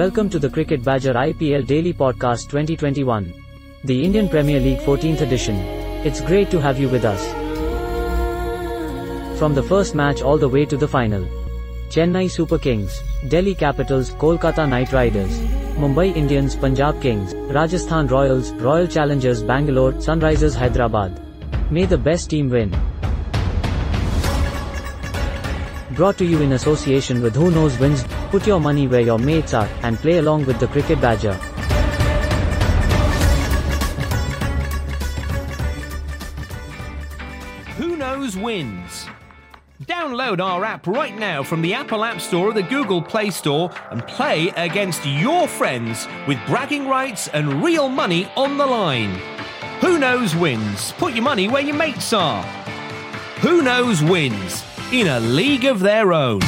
Welcome to the Cricket Badger IPL Daily Podcast 2021. The Indian Premier League 14th edition. It's great to have you with us. From the first match all the way to the final. Chennai Super Kings, Delhi Capitals, Kolkata Knight Riders, Mumbai Indians, Punjab Kings, Rajasthan Royals, Royal Challengers Bangalore, Sunrisers Hyderabad. May the best team win. Brought to you in association with Who Knows Wins, put your money where your mates are, and play along with the Cricket Badger. Who Knows Wins. Download our app right now from the Apple App Store or the Google Play Store and play against your friends with bragging rights and real money on the line. Who Knows Wins. Put your money where your mates are. Who Knows Wins in a league of their own.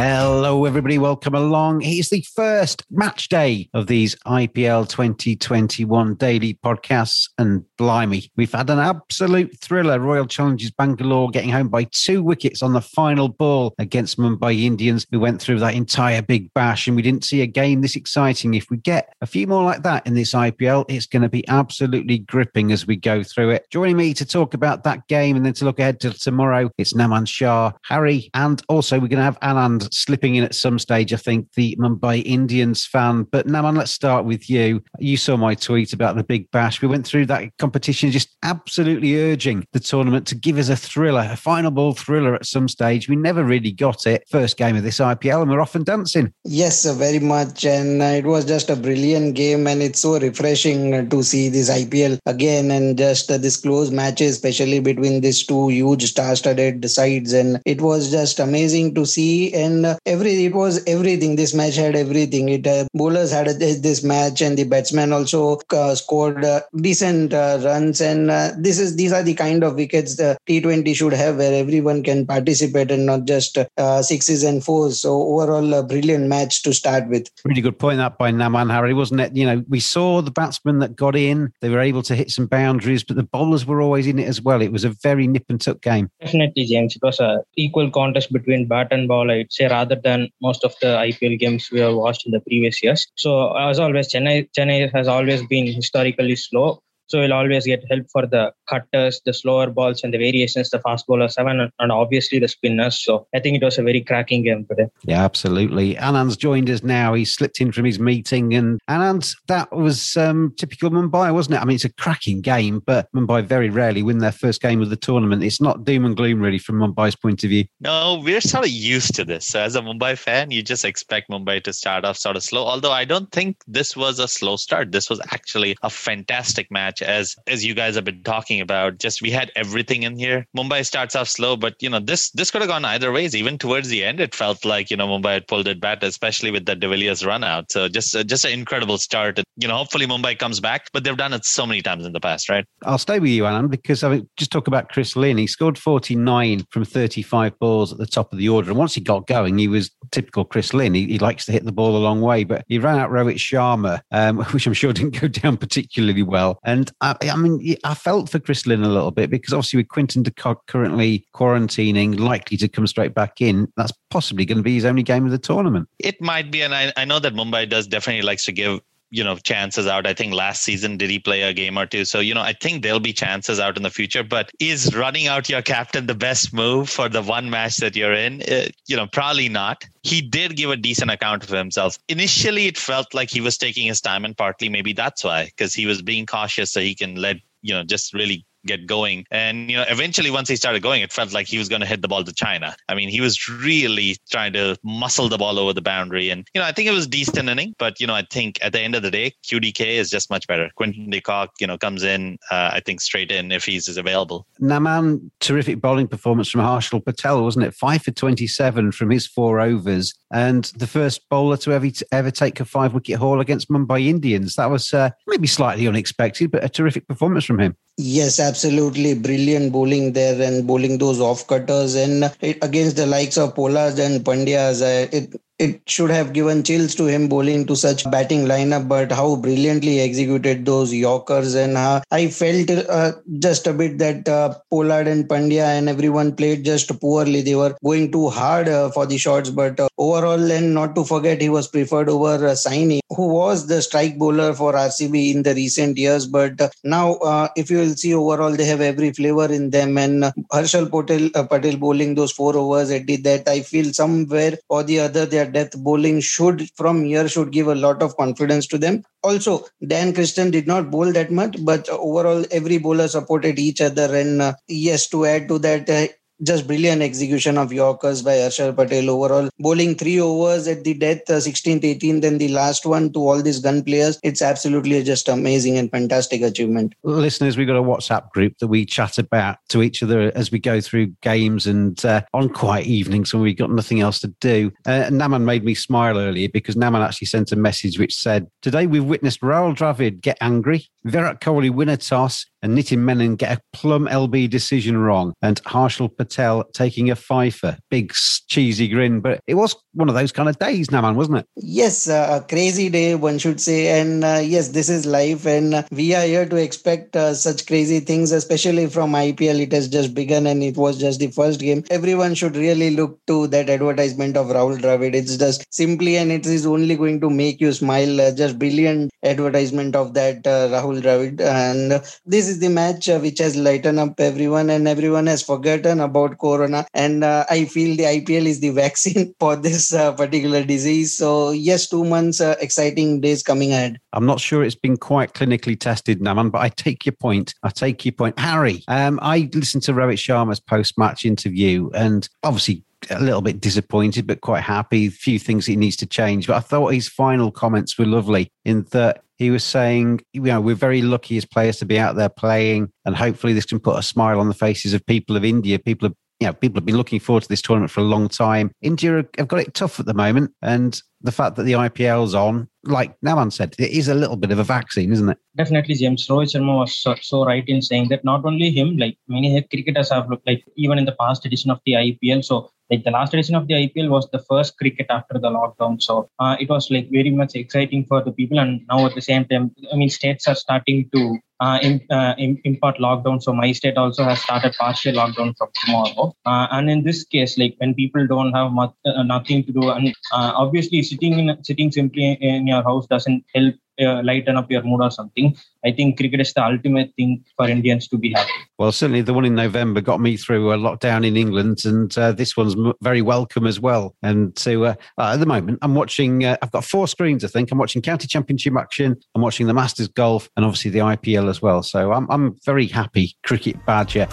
Hello, everybody. Welcome along. It's the first match day of these IPL 2021 daily podcasts. And blimey, we've had an absolute thriller. Royal Challengers Bangalore getting home by two wickets on the final ball against Mumbai Indians, who went through that entire big bash. And we didn't see a game this exciting. If we get a few more like that in this IPL, it's going to be absolutely gripping as we go through it. Joining me to talk about that game and then to look ahead to tomorrow, it's Naman Shah, Hari, and also we're going to have Anand slipping in at some stage, I think, the Mumbai Indians fan. But Naman, let's start with you. You saw my tweet about the Big Bash. We went through that competition just absolutely urging the tournament to give us a thriller, a final ball thriller at some stage. We never really got it. First game of this IPL, and we're off and dancing. Yes, very much. And uh, it was just a brilliant game, and it's so refreshing uh, to see this IPL again and just uh, this close matches, especially between these two huge star-studded sides. And it was just amazing to see. And every it was everything. This match had everything. It uh, bowlers had a, this match, and the batsmen also uh, scored uh, decent uh, runs. And uh, this is these are the kind of wickets the T20 should have, where everyone can participate and not just uh, sixes and fours. So overall, a brilliant match to start with. Really good point that by Naman Hari, wasn't it? You know, we saw the batsmen that got in; they were able to hit some boundaries, but the bowlers were always in it as well. It was a very nip and tuck game. Definitely, James. It was a equal contest between bat and ball. I'd rather than most of the IPL games we have watched in the previous years. So as always, Chennai Chennai has always been historically slow. So we'll always get help for the cutters, the slower balls, and the variations the fast bowlers have, and, and obviously the spinners. So I think it was a very cracking game today. Yeah, absolutely. Anand's joined us now. He slipped in from his meeting, and Anand, that was um, typical Mumbai, wasn't it? I mean, it's a cracking game, but Mumbai very rarely win their first game of the tournament. It's not doom and gloom really from Mumbai's point of view. No, we're sort of used to this. So as a Mumbai fan, you just expect Mumbai to start off sort of slow. Although I don't think this was a slow start. This was actually a fantastic match match as as you guys have been talking about. Just we had everything in here. Mumbai starts off slow, but you know this this could have gone either ways. Even towards the end, it felt like you know Mumbai had pulled it back, especially with the De Villiers run out. So just uh, just an incredible start. You know, hopefully Mumbai comes back, but they've done it so many times in the past, right? I'll stay with you, Alan, because I mean, just talk about Chris Lynn. He scored 49 from 35 balls at the top of the order, and once he got going, he was typical Chris Lynn. He, he likes to hit the ball a long way, but he ran out Rohit Sharma, um, which I'm sure didn't go down particularly well. And I, I mean, I felt for Chris Lynn a little bit because obviously with Quinton de currently quarantining, likely to come straight back in, that's possibly going to be his only game of the tournament. It might be, and I, I know that Mumbai does definitely likes to give you know chances out. I think last season did he play a game or two? So you know i think there'll be chances out in the future but is running out your captain the best move for the one match that you're in? Uh, you know probably not. He did give a decent account of himself. Initially it felt like he was taking his time and partly maybe that's why because he was being cautious so he can let you know just really get going. And you know, eventually, once he started going, it felt like he was going to hit the ball to China. I mean, he was really trying to muscle the ball over the boundary, and you know, I think it was decent inning. But you know, I think at the end of the day, QDK is just much better. Quinton de Kock, you know, comes in, uh, I think straight in if he's available. Naman, terrific bowling performance from Harshal Patel, wasn't it? Five for twenty-seven from his four overs, and the first bowler to ever ever take a five-wicket haul against Mumbai Indians. That was uh, maybe slightly unexpected, but a terrific performance from him. Yes, absolutely. Absolutely brilliant bowling there and bowling those off cutters and against the likes of Pollard and Pandyas. Uh, it it should have given chills to him bowling to such batting lineup, but how brilliantly executed those Yorkers. And uh, I felt uh, just a bit that uh, Pollard and Pandya and everyone played just poorly. They were going too hard uh, for the shots, but uh, overall, and not to forget, he was preferred over uh, Saini, who was the strike bowler for RCB in the recent years. But uh, now, if you will see overall, they have every flavor in them. And Harshal Patel, Patel bowling those four overs, did that. I feel somewhere or the other, they are death bowling should from here should give a lot of confidence to them. Also, Dan Christian did not bowl that much, but overall every bowler supported each other. And uh, yes, to add to that, uh, just brilliant execution of Yorkers by Harshal Patel overall. Bowling three overs at the death, uh, 16th, 18th, and the last one to all these gun players. It's absolutely just amazing and fantastic achievement. Listeners, we've got a WhatsApp group that we chat about to each other as we go through games and uh, on quiet evenings when we've got nothing else to do. Uh, Naman made me smile earlier because Naman actually sent a message which said, Today we've witnessed Rahul Dravid get angry, Virat Kohli win a toss, and Nitin Menon get a plum LB decision wrong, and Harshal Patel taking a fifer. Big cheesy grin, but it was one of those kind of days, Naman, wasn't it? Yes, uh, a crazy day, one should say. And uh, yes, this is life, and we are here to expect uh, such crazy things, especially from IPL. It has just begun, and it was just the first game. Everyone should really look to that advertisement of Rahul Dravid. It's just simply, and it is only going to make you smile. Uh, just brilliant advertisement of that uh, Rahul Dravid, and this is the match uh, which has lightened up everyone and everyone has forgotten about corona and uh, i feel the ipl is the vaccine for this uh, particular disease so yes two months uh, exciting days coming ahead i'm not sure it's been quite clinically tested naman but i take your point i take your point hari um, i listened to rohit sharma's post-match interview and obviously a little bit disappointed, but quite happy. Few things he needs to change. But I thought his final comments were lovely in that he was saying, you know, we're very lucky as players to be out there playing, and hopefully this can put a smile on the faces of people of India. People have, you know, people have been looking forward to this tournament for a long time. India have got it tough at the moment, and the fact that the IPL's on, like Naman said, it is a little bit of a vaccine, isn't it? Definitely, James. Rohit Sharma was so, so, right in saying that not only him, like many cricketers have looked like even in the past edition of the IPL. So like the last edition of the IPL was the first cricket after the lockdown. So uh, it was like very much exciting for the people. And now at the same time, I mean, states are starting to uh, in, uh, import lockdown. So my state also has started partial lockdown from tomorrow. Uh, and in this case, like when people don't have much, uh, nothing to do, and uh, obviously sitting in sitting simply in your house doesn't help uh, lighten up your mood or something. I think cricket is the ultimate thing for Indians to be happy. Well, certainly the one in November got me through a lockdown in England, and uh, this one's very welcome as well. And so uh, uh, at the moment, I'm watching. Uh, I've got four screens. I think I'm watching County Championship action. I'm watching the Masters Golf, and obviously the IPL as well. So I'm I'm very happy. Cricket badger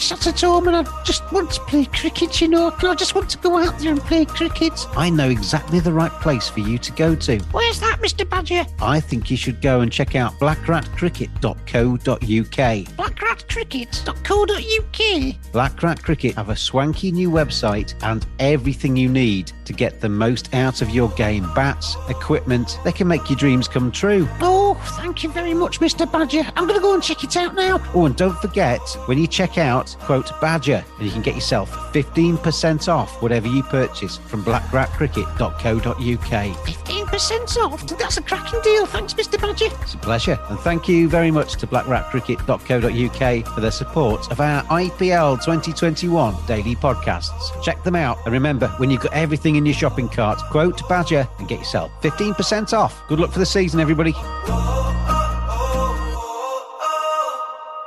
sat at home and I just want to play cricket, you know. I just want to go out there and play cricket. I know exactly the right place for you to go to. Where's that that, Mr. Badger? I think you should go and check out blackratcricket.co.uk. Blackratcricket.co.uk. Black Rat Cricket have a swanky new website and everything you need to get the most out of your game. Bats, equipment, they can make your dreams come true. Oh, thank you very much, Mr. Badger. I'm going to go and check it out now. Oh, and don't forget, when you check out, quote Badger, and you can get yourself 15% off whatever you purchase from blackratcricket.co.uk. 15% off. That's a cracking deal. Thanks, Mr. Badger. It's a pleasure. And thank you very much to blackratcricket.co.uk for their support of our IPL 2021 daily podcasts. Check them out. And remember, when you've got everything in your shopping cart, quote Badger and get yourself 15% off. Good luck for the season, everybody.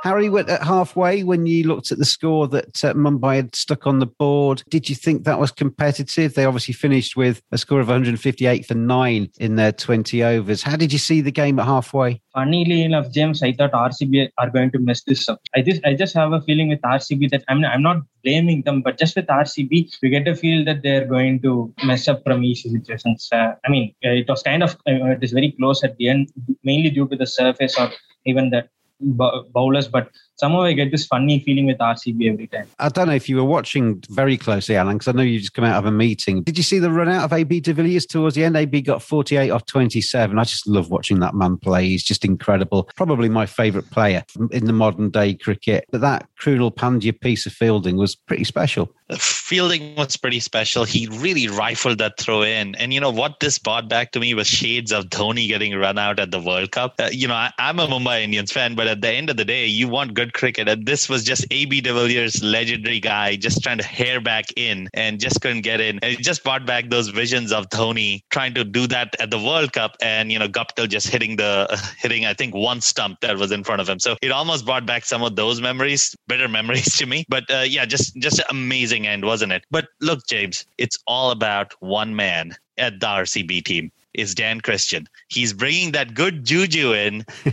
Hari, went at halfway when you looked at the score that uh, Mumbai had stuck on the board, did you think that was competitive? They obviously finished with a score of 158 for nine in their 20 overs. How did you see the game at halfway? Funnily enough, James, I thought RCB are going to mess this up. I just, I just have a feeling with RCB that I'm, I'm not blaming them, but just with RCB, we get a feel that they're going to mess up from easy situations. Uh, I mean, uh, it was kind of, uh, it is very close at the end, mainly due to the surface or even the bowlers, but somehow I get this funny feeling with RCB every time. I don't know if you were watching very closely, Alan, because I know you just come out of a meeting. Did you see the run out of AB de Villiers towards the end? AB got 48 off 27. I just love watching that man play. He's just incredible. Probably my favourite player in the modern day cricket. But that Krunal Pandya piece of fielding was pretty special. The fielding was pretty special. He really rifled that throw in. And you know what this brought back to me was shades of Dhoni getting run out at the World Cup. Uh, you know, I, I'm a Mumbai Indians fan, but at the end of the day, you want good cricket. And this was just AB de Villiers, legendary guy, just trying to hair back in and just couldn't get in. And it just brought back those visions of Dhoni trying to do that at the World Cup, and you know Guptill just hitting the hitting I think one stump that was in front of him. So it almost brought back some of those memories, better memories to me. But uh, yeah, just just amazing end, wasn't it? But look, James, it's all about one man at the RCB team is Dan Christian. He's bringing that good juju in.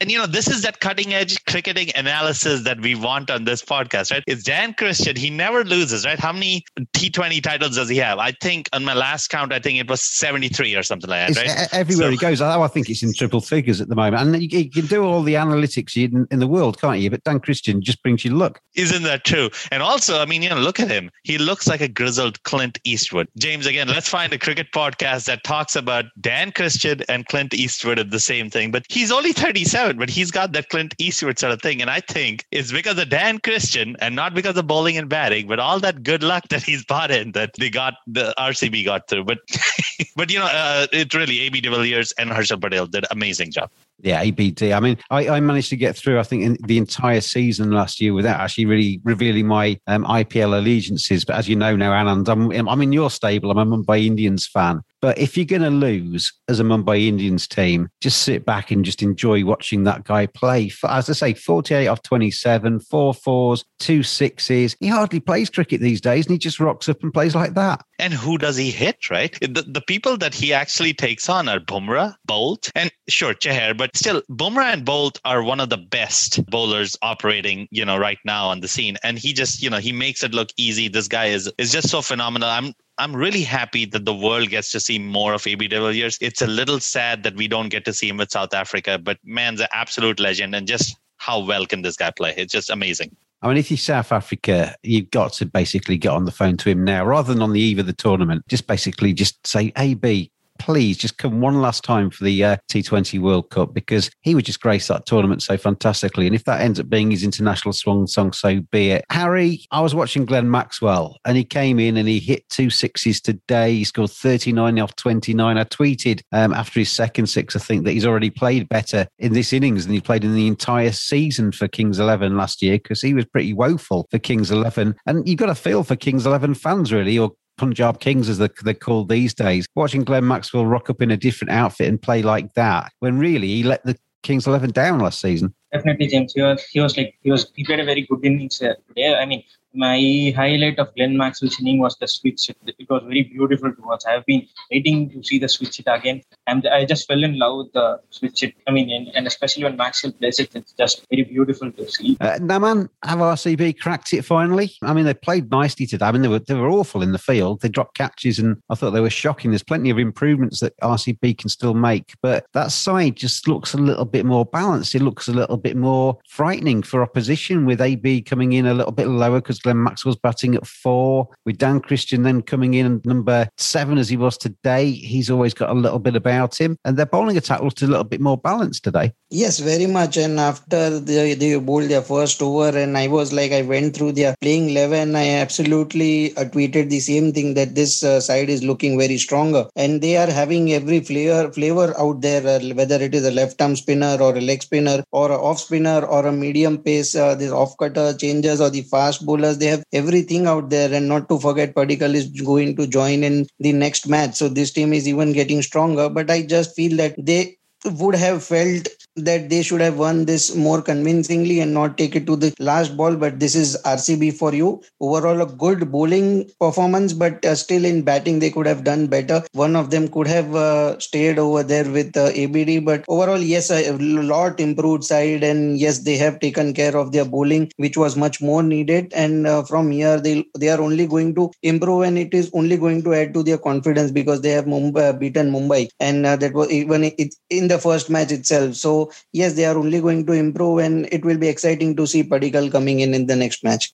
and, you know, this is that cutting edge cricketing analysis that we want on this podcast, right? It's Dan Christian. He never loses, right? How many T20 titles does he have? I think on my last count, I think it was 73 or something like that, right? Everywhere so, he goes, I think it's in triple figures at the moment. And you, can do all the analytics in, in the world, can't you? But Dan Christian just brings you luck. Isn't that true? And also, I mean, you know, look at him. He looks like a grizzled Clint Eastwood. James, again, let's find a cricket podcast that talks about about Dan Christian and Clint Eastwood at the same thing. But he's only 37, but he's got that Clint Eastwood sort of thing. And I think it's because of Dan Christian and not because of bowling and batting, but all that good luck that he's brought in that they got the RCB got through. But but you know, uh, it really AB de Villiers and Harshal Patel did amazing job. Yeah, ABD. I mean, I, I, managed to get through, I think, in the entire season last year without actually really revealing my um, IPL allegiances. But as you know now, Anand, I'm, I'm in your stable. I'm a Mumbai Indians fan. But if you're going to lose as a Mumbai Indians team, just sit back and just enjoy watching that guy play. As I say, 48 off 27, four fours, two sixes. He hardly plays cricket these days and he just rocks up and plays like that. And who does he hit, right? The, the people that he actually takes on are Bumrah, Bolt, and sure, Chahar, but still, Bumrah and Bolt are one of the best bowlers operating, you know, right now on the scene. And he just, you know, he makes it look easy. This guy is is just so phenomenal. I'm I'm really happy that the world gets to see more of AB de Villiers. It's a little sad that we don't get to see him with South Africa, but man's an absolute legend. And just how well can this guy play? It's just amazing. I mean, if you're South Africa, you've got to basically get on the phone to him now rather than on the eve of the tournament. Just basically just say, AB, please just come one last time for the uh, T20 World Cup because he would just grace that tournament so fantastically. And if that ends up being his international swan song, so be it. Hari, I was watching Glenn Maxwell and he came in and he hit two sixes today. He scored 39 off 29. I tweeted um, after his second six, I think, that he's already played better in this innings than he played in the entire season for Kings 11 last year because he was pretty woeful for Kings 11. And you've got a feel for Kings 11 fans, really, or Punjab Kings, as they're, called these days, watching Glenn Maxwell rock up in a different outfit and play like that when really he let the Kings 11 down last season. Definitely, James. He was, he was like, he was, he played a very good innings uh, today. I mean, my highlight of Glenn Maxwell's inning was the switch hit. It was very beautiful to watch. I have been waiting to see the switch hit again. And I just fell in love with the switch hit. I mean, and, and especially when Maxwell plays it, it's just very beautiful to see. Uh, Naman, have RCB cracked it finally? I mean, they played nicely today. I mean, they were, they were awful in the field. They dropped catches and I thought they were shocking. There's plenty of improvements that RCB can still make, but that side just looks a little bit more balanced. It looks a little bit more frightening for opposition with AB coming in a little bit lower because Glenn Maxwell's batting at four, with Dan Christian then coming in number seven as he was today. He's always got a little bit about him, and their bowling attack looked a little bit more balanced today. Yes, very much. And after they, they bowled their first over, and I was like, I went through their playing 11, I absolutely uh, tweeted the same thing that this uh, side is looking very stronger. And they are having every flavor, flavor out there, uh, whether it is a left arm spinner or a leg spinner or a off spinner or a medium pace, uh, this off cutter changes or the fast bowlers. They have everything out there. And not to forget, Padikkal is going to join in the next match. So this team is even getting stronger. But I just feel that they would have felt that they should have won this more convincingly and not take it to the last ball. But this is RCB for you. Overall, a good bowling performance, but uh, still in batting, they could have done better. One of them could have uh, stayed over there with uh, ABD. But overall, yes, a lot improved side. And yes, they have taken care of their bowling, which was much more needed. And uh, from here, they, they are only going to improve and it is only going to add to their confidence because they have Mumbai, beaten Mumbai. And uh, that was even it, in the first match itself. So yes, they are only going to improve, and it will be exciting to see Padikkal coming in in the next match.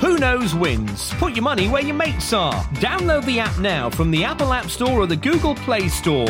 Who knows wins? Put your money where your mates are. Download the app now from the Apple App Store or the Google Play Store.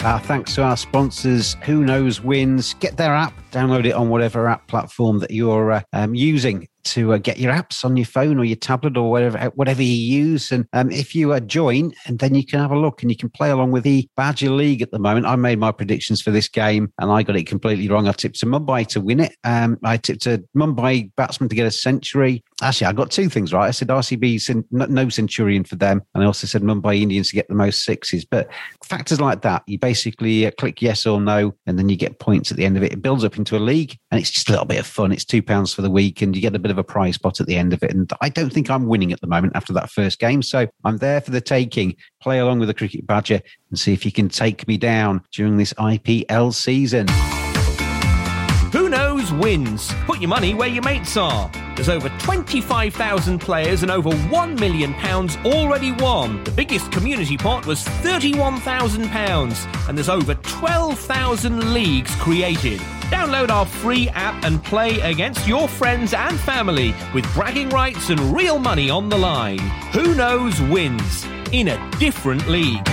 Uh, thanks to our sponsors, Who Knows Wins. Get their app, download it on whatever app platform that you're uh, um, using to uh, get your apps on your phone or your tablet or whatever whatever you use. And um, if you uh, join, and then you can have a look and you can play along with the Badger League at the moment. I made my predictions for this game and I got it completely wrong. I tipped to Mumbai to win it. Um, I tipped a Mumbai batsman to get a century. Actually, I got two things right. I said RCB no centurion for them, and I also said Mumbai Indians to get the most sixes. But factors like that, you basically uh, click yes or no, and then you get points at the end of it. It builds up into a league, and it's just a little bit of fun. It's two pounds for the week, and you get a bit of a prize pot at the end of it. And I don't think I'm winning at the moment after that first game. So I'm there for the taking. Play along with the Cricket Badger and see if you can take me down during this IPL season. Wins? Put your money where your mates are. There's over 25,000 players and over £1 million already won. The biggest community pot was £31,000 and there's over 12,000 leagues created. Download our free app and play against your friends and family with bragging rights and real money on the line. Who knows wins in a different league.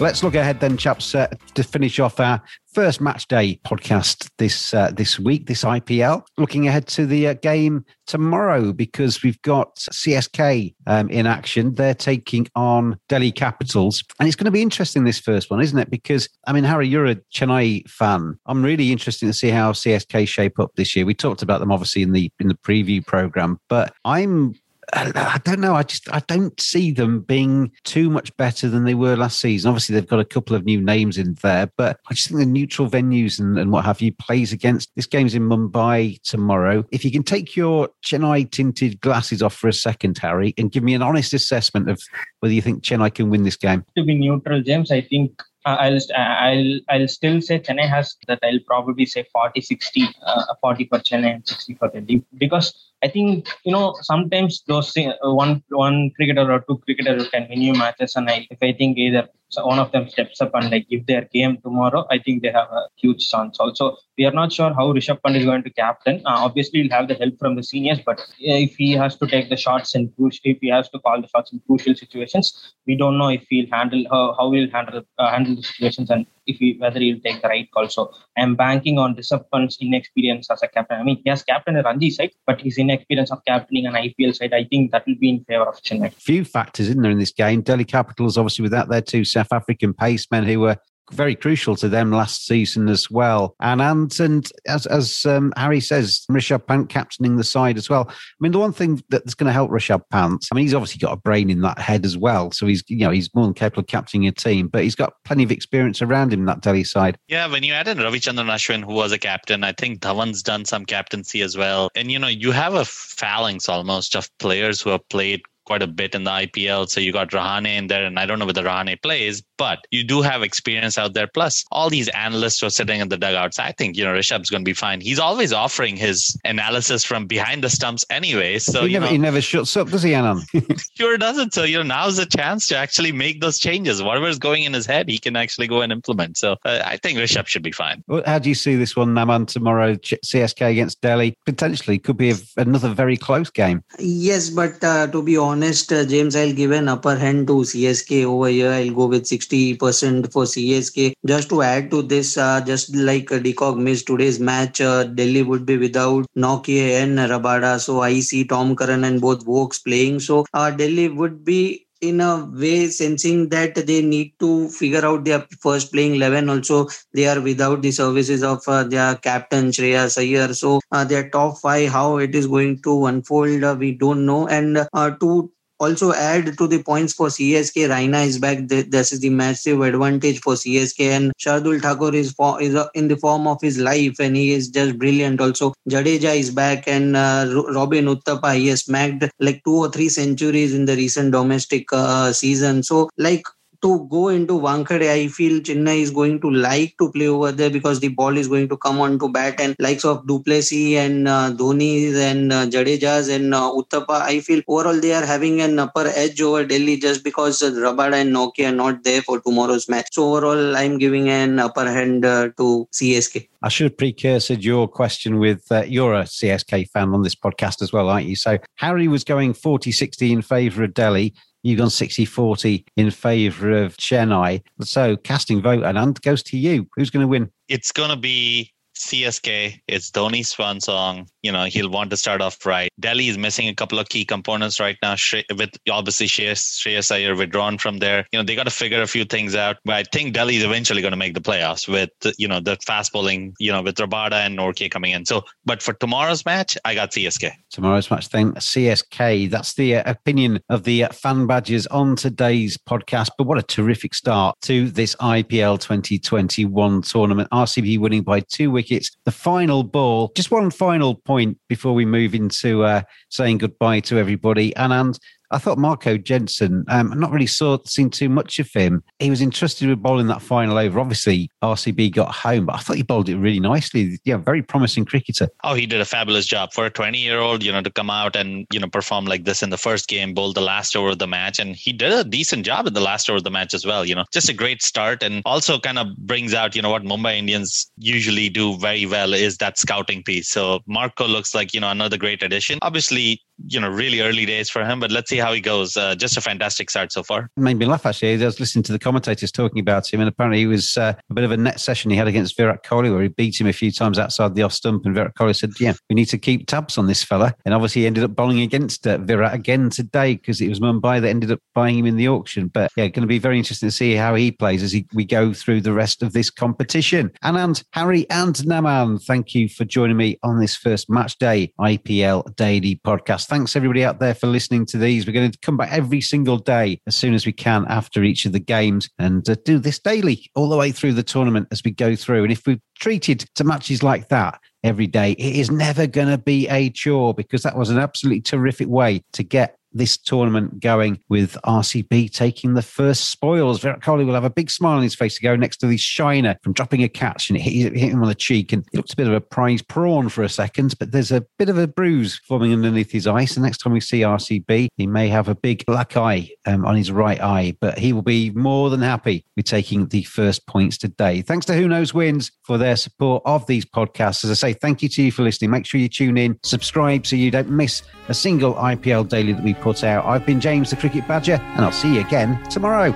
Let's look ahead then, chaps, uh, to finish off our first match day podcast this uh, this week, this IPL. Looking ahead to the uh, game tomorrow because we've got CSK um, in action. They're taking on Delhi Capitals, and it's going to be interesting this first one, isn't it? Because I mean, Hari, you're a Chennai fan. I'm really interested to see how CSK shape up this year. We talked about them obviously in the in the preview program, but I'm I don't know. I just I don't see them being too much better than they were last season. Obviously, they've got a couple of new names in there, but I just think the neutral venues and, and what have you plays against. This game's in Mumbai tomorrow. If you can take your Chennai tinted glasses off for a second, Hari, and give me an honest assessment of whether you think Chennai can win this game. To be neutral, James, I think uh, I'll I'll I'll still say Chennai has that. I'll probably say 40 60 uh, 40 for Chennai and 60 for Delhi because I think you know sometimes those uh, one one cricketer or two cricketers can win you matches and I, if I think either one of them steps up and like give their game tomorrow, I think they have a huge chance. Also, we are not sure how Rishabh Pant is going to captain. Uh, obviously, he'll have the help from the seniors, but if he has to take the shots and push, if he has to call the shots in crucial situations, we don't know if he'll handle how, how he'll handle uh, handle the situations and if he whether he'll take the right call. So I'm banking on Rishabh Pant's inexperience as a captain. I mean, he has captained a Ranji side, but his inexperience of captaining an IPL side, I think that will be in favor of Chennai. Few factors in there in this game. Delhi Capitals, obviously, without their two South African pacemen who were very crucial to them last season as well. And and, and as, as um, Hari says, Rishabh Pant captaining the side as well. I mean, the one thing that's going to help Rishabh Pant, I mean, he's obviously got a brain in that head as well. So he's, you know, he's more than capable of captaining a team, but he's got plenty of experience around him, that Delhi side. Yeah, when you add in Ravichandran Ashwin, who was a captain, I think Dhawan's done some captaincy as well. And, you know, you have a phalanx almost of players who have played quite a bit in the IPL. So you got Rahane in there, and I don't know whether Rahane plays, but you do have experience out there. Plus, all these analysts who are sitting in the dugouts. I think you know Rishabh's going to be fine. He's always offering his analysis from behind the stumps anyway. So he never, know, he never shuts up, does he, Anand? sure doesn't. So you know now's the chance to actually make those changes. Whatever's going in his head, he can actually go and implement. So uh, I think Rishabh should be fine. Well, how do you see this one, Naman, tomorrow? CSK against Delhi potentially could be a, another very close game. Yes, but uh, to be honest, uh, James, I'll give an upper hand to CSK over here. I'll go with 60% for CSK. Just to add to this, uh, just like uh, de Kock missed today's match, uh, Delhi would be without Nortje and Rabada. So I see Tom Curran and both Woakes playing. So uh, Delhi would be in a way sensing that they need to figure out their first playing 11 also they are without the services of uh, their captain Shreyas Iyer so uh, their top 5 how it is going to unfold uh, we don't know. And uh, to also add to the points for CSK. Raina is back. This is the massive advantage for CSK. And Shardul Thakur is, for, is uh, in the form of his life and he is just brilliant. Also, Jadeja is back and uh, Robin Uthappa, he has smacked like two or three centuries in the recent domestic uh, season. So, like, to go into Wankhede, I feel Chennai is going to like to play over there because the ball is going to come on to bat and likes of du Plessis and uh, and uh, Jadejas and uh, Uthappa, I feel overall they are having an upper edge over Delhi just because uh, Rabada and Nortje are not there for tomorrow's match. So overall, I'm giving an upper hand uh, to CSK. I should precursor your question with uh, you're a CSK fan on this podcast as well, aren't you? So Hari was going 40 60 in favour of Delhi. You've gone 60 40 in favour of Chennai. So casting vote and hand goes to you. Who's going to win? It's going to be CSK, it's Dhoni's swan song. You know, he'll want to start off right. Delhi is missing a couple of key components right now, with obviously Shreyas, Iyer withdrawn from there. You know, they got to figure a few things out. But I think Delhi is eventually going to make the playoffs with, you know, the fast bowling, you know, with Rabada and Nortje coming in. So, but for tomorrow's match, I got CSK. Tomorrow's match, then CSK. That's the uh, opinion of the uh, fan badges on today's podcast. But what a terrific start to this IPL 2021 tournament. RCB winning by two wickets. The final ball, just one final point before we move into uh, saying goodbye to everybody. And, and I thought Marco Jansen, um, I'm not really saw seen too much of him. He was interested with bowling that final over. Obviously, RCB got home, but I thought he bowled it really nicely. Yeah, very promising cricketer. Oh, he did a fabulous job for a 20 year old, you know, to come out and, you know, perform like this in the first game, bowl the last over of the match. And he did a decent job in the last over of the match as well, you know, just a great start and also kind of brings out, you know, what Mumbai Indians usually do very well is that scouting piece. So Marco looks like, you know, another great addition. Obviously, you know, really early days for him, but let's see how he goes. Uh, just a fantastic start so far. Made me laugh actually. I was listening to the commentators talking about him, and apparently he was uh, a bit of a net session he had against Virat Kohli, where he beat him a few times outside the off stump. And Virat Kohli said, "Yeah, we need to keep tabs on this fella." And obviously, he ended up bowling against uh, Virat again today because it was Mumbai that ended up buying him in the auction. But yeah, going to be very interesting to see how he plays as he, we go through the rest of this competition. Anand, Hari, and Naman, thank you for joining me on this first match day IPL Daily podcast. Thanks everybody out there for listening to these. We're going to come back every single day as soon as we can after each of the games and uh, do this daily all the way through the tournament as we go through. And if we're treated to matches like that, every day. It is never going to be a chore because that was an absolutely terrific way to get this tournament going with RCB taking the first spoils. Virat Kohli will have a big smile on his face to go next to the shiner from dropping a catch and it hit, him on the cheek and it looks a bit of a prize prawn for a second, but there's a bit of a bruise forming underneath his eye. So next time we see RCB, he may have a big black eye um, on his right eye, but he will be more than happy with taking the first points today. Thanks to Who Knows Wins for their support of these podcasts. As I say, thank you to you for listening. Make sure you tune in, subscribe so you don't miss a single IPL daily that we put out. I've been James the Cricket Badger, and I'll see you again tomorrow.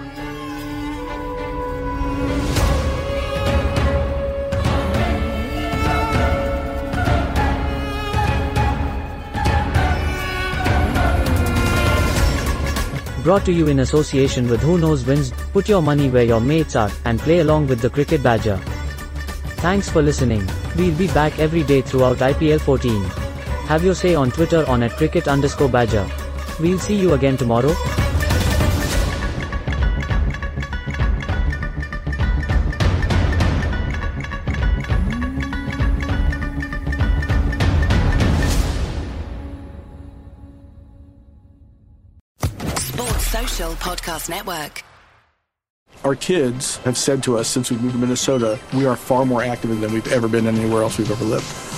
Brought to you in association with Who Knows Wins. Put your money where your mates are and play along with the Cricket Badger. Thanks for listening. We'll be back every day throughout IPL 14. Have your say on Twitter on at cricket underscore badger. We'll see you again tomorrow. Sports Social Podcast Network. Our kids have said to us since we moved to Minnesota, we are far more active than we've ever been anywhere else we've ever lived.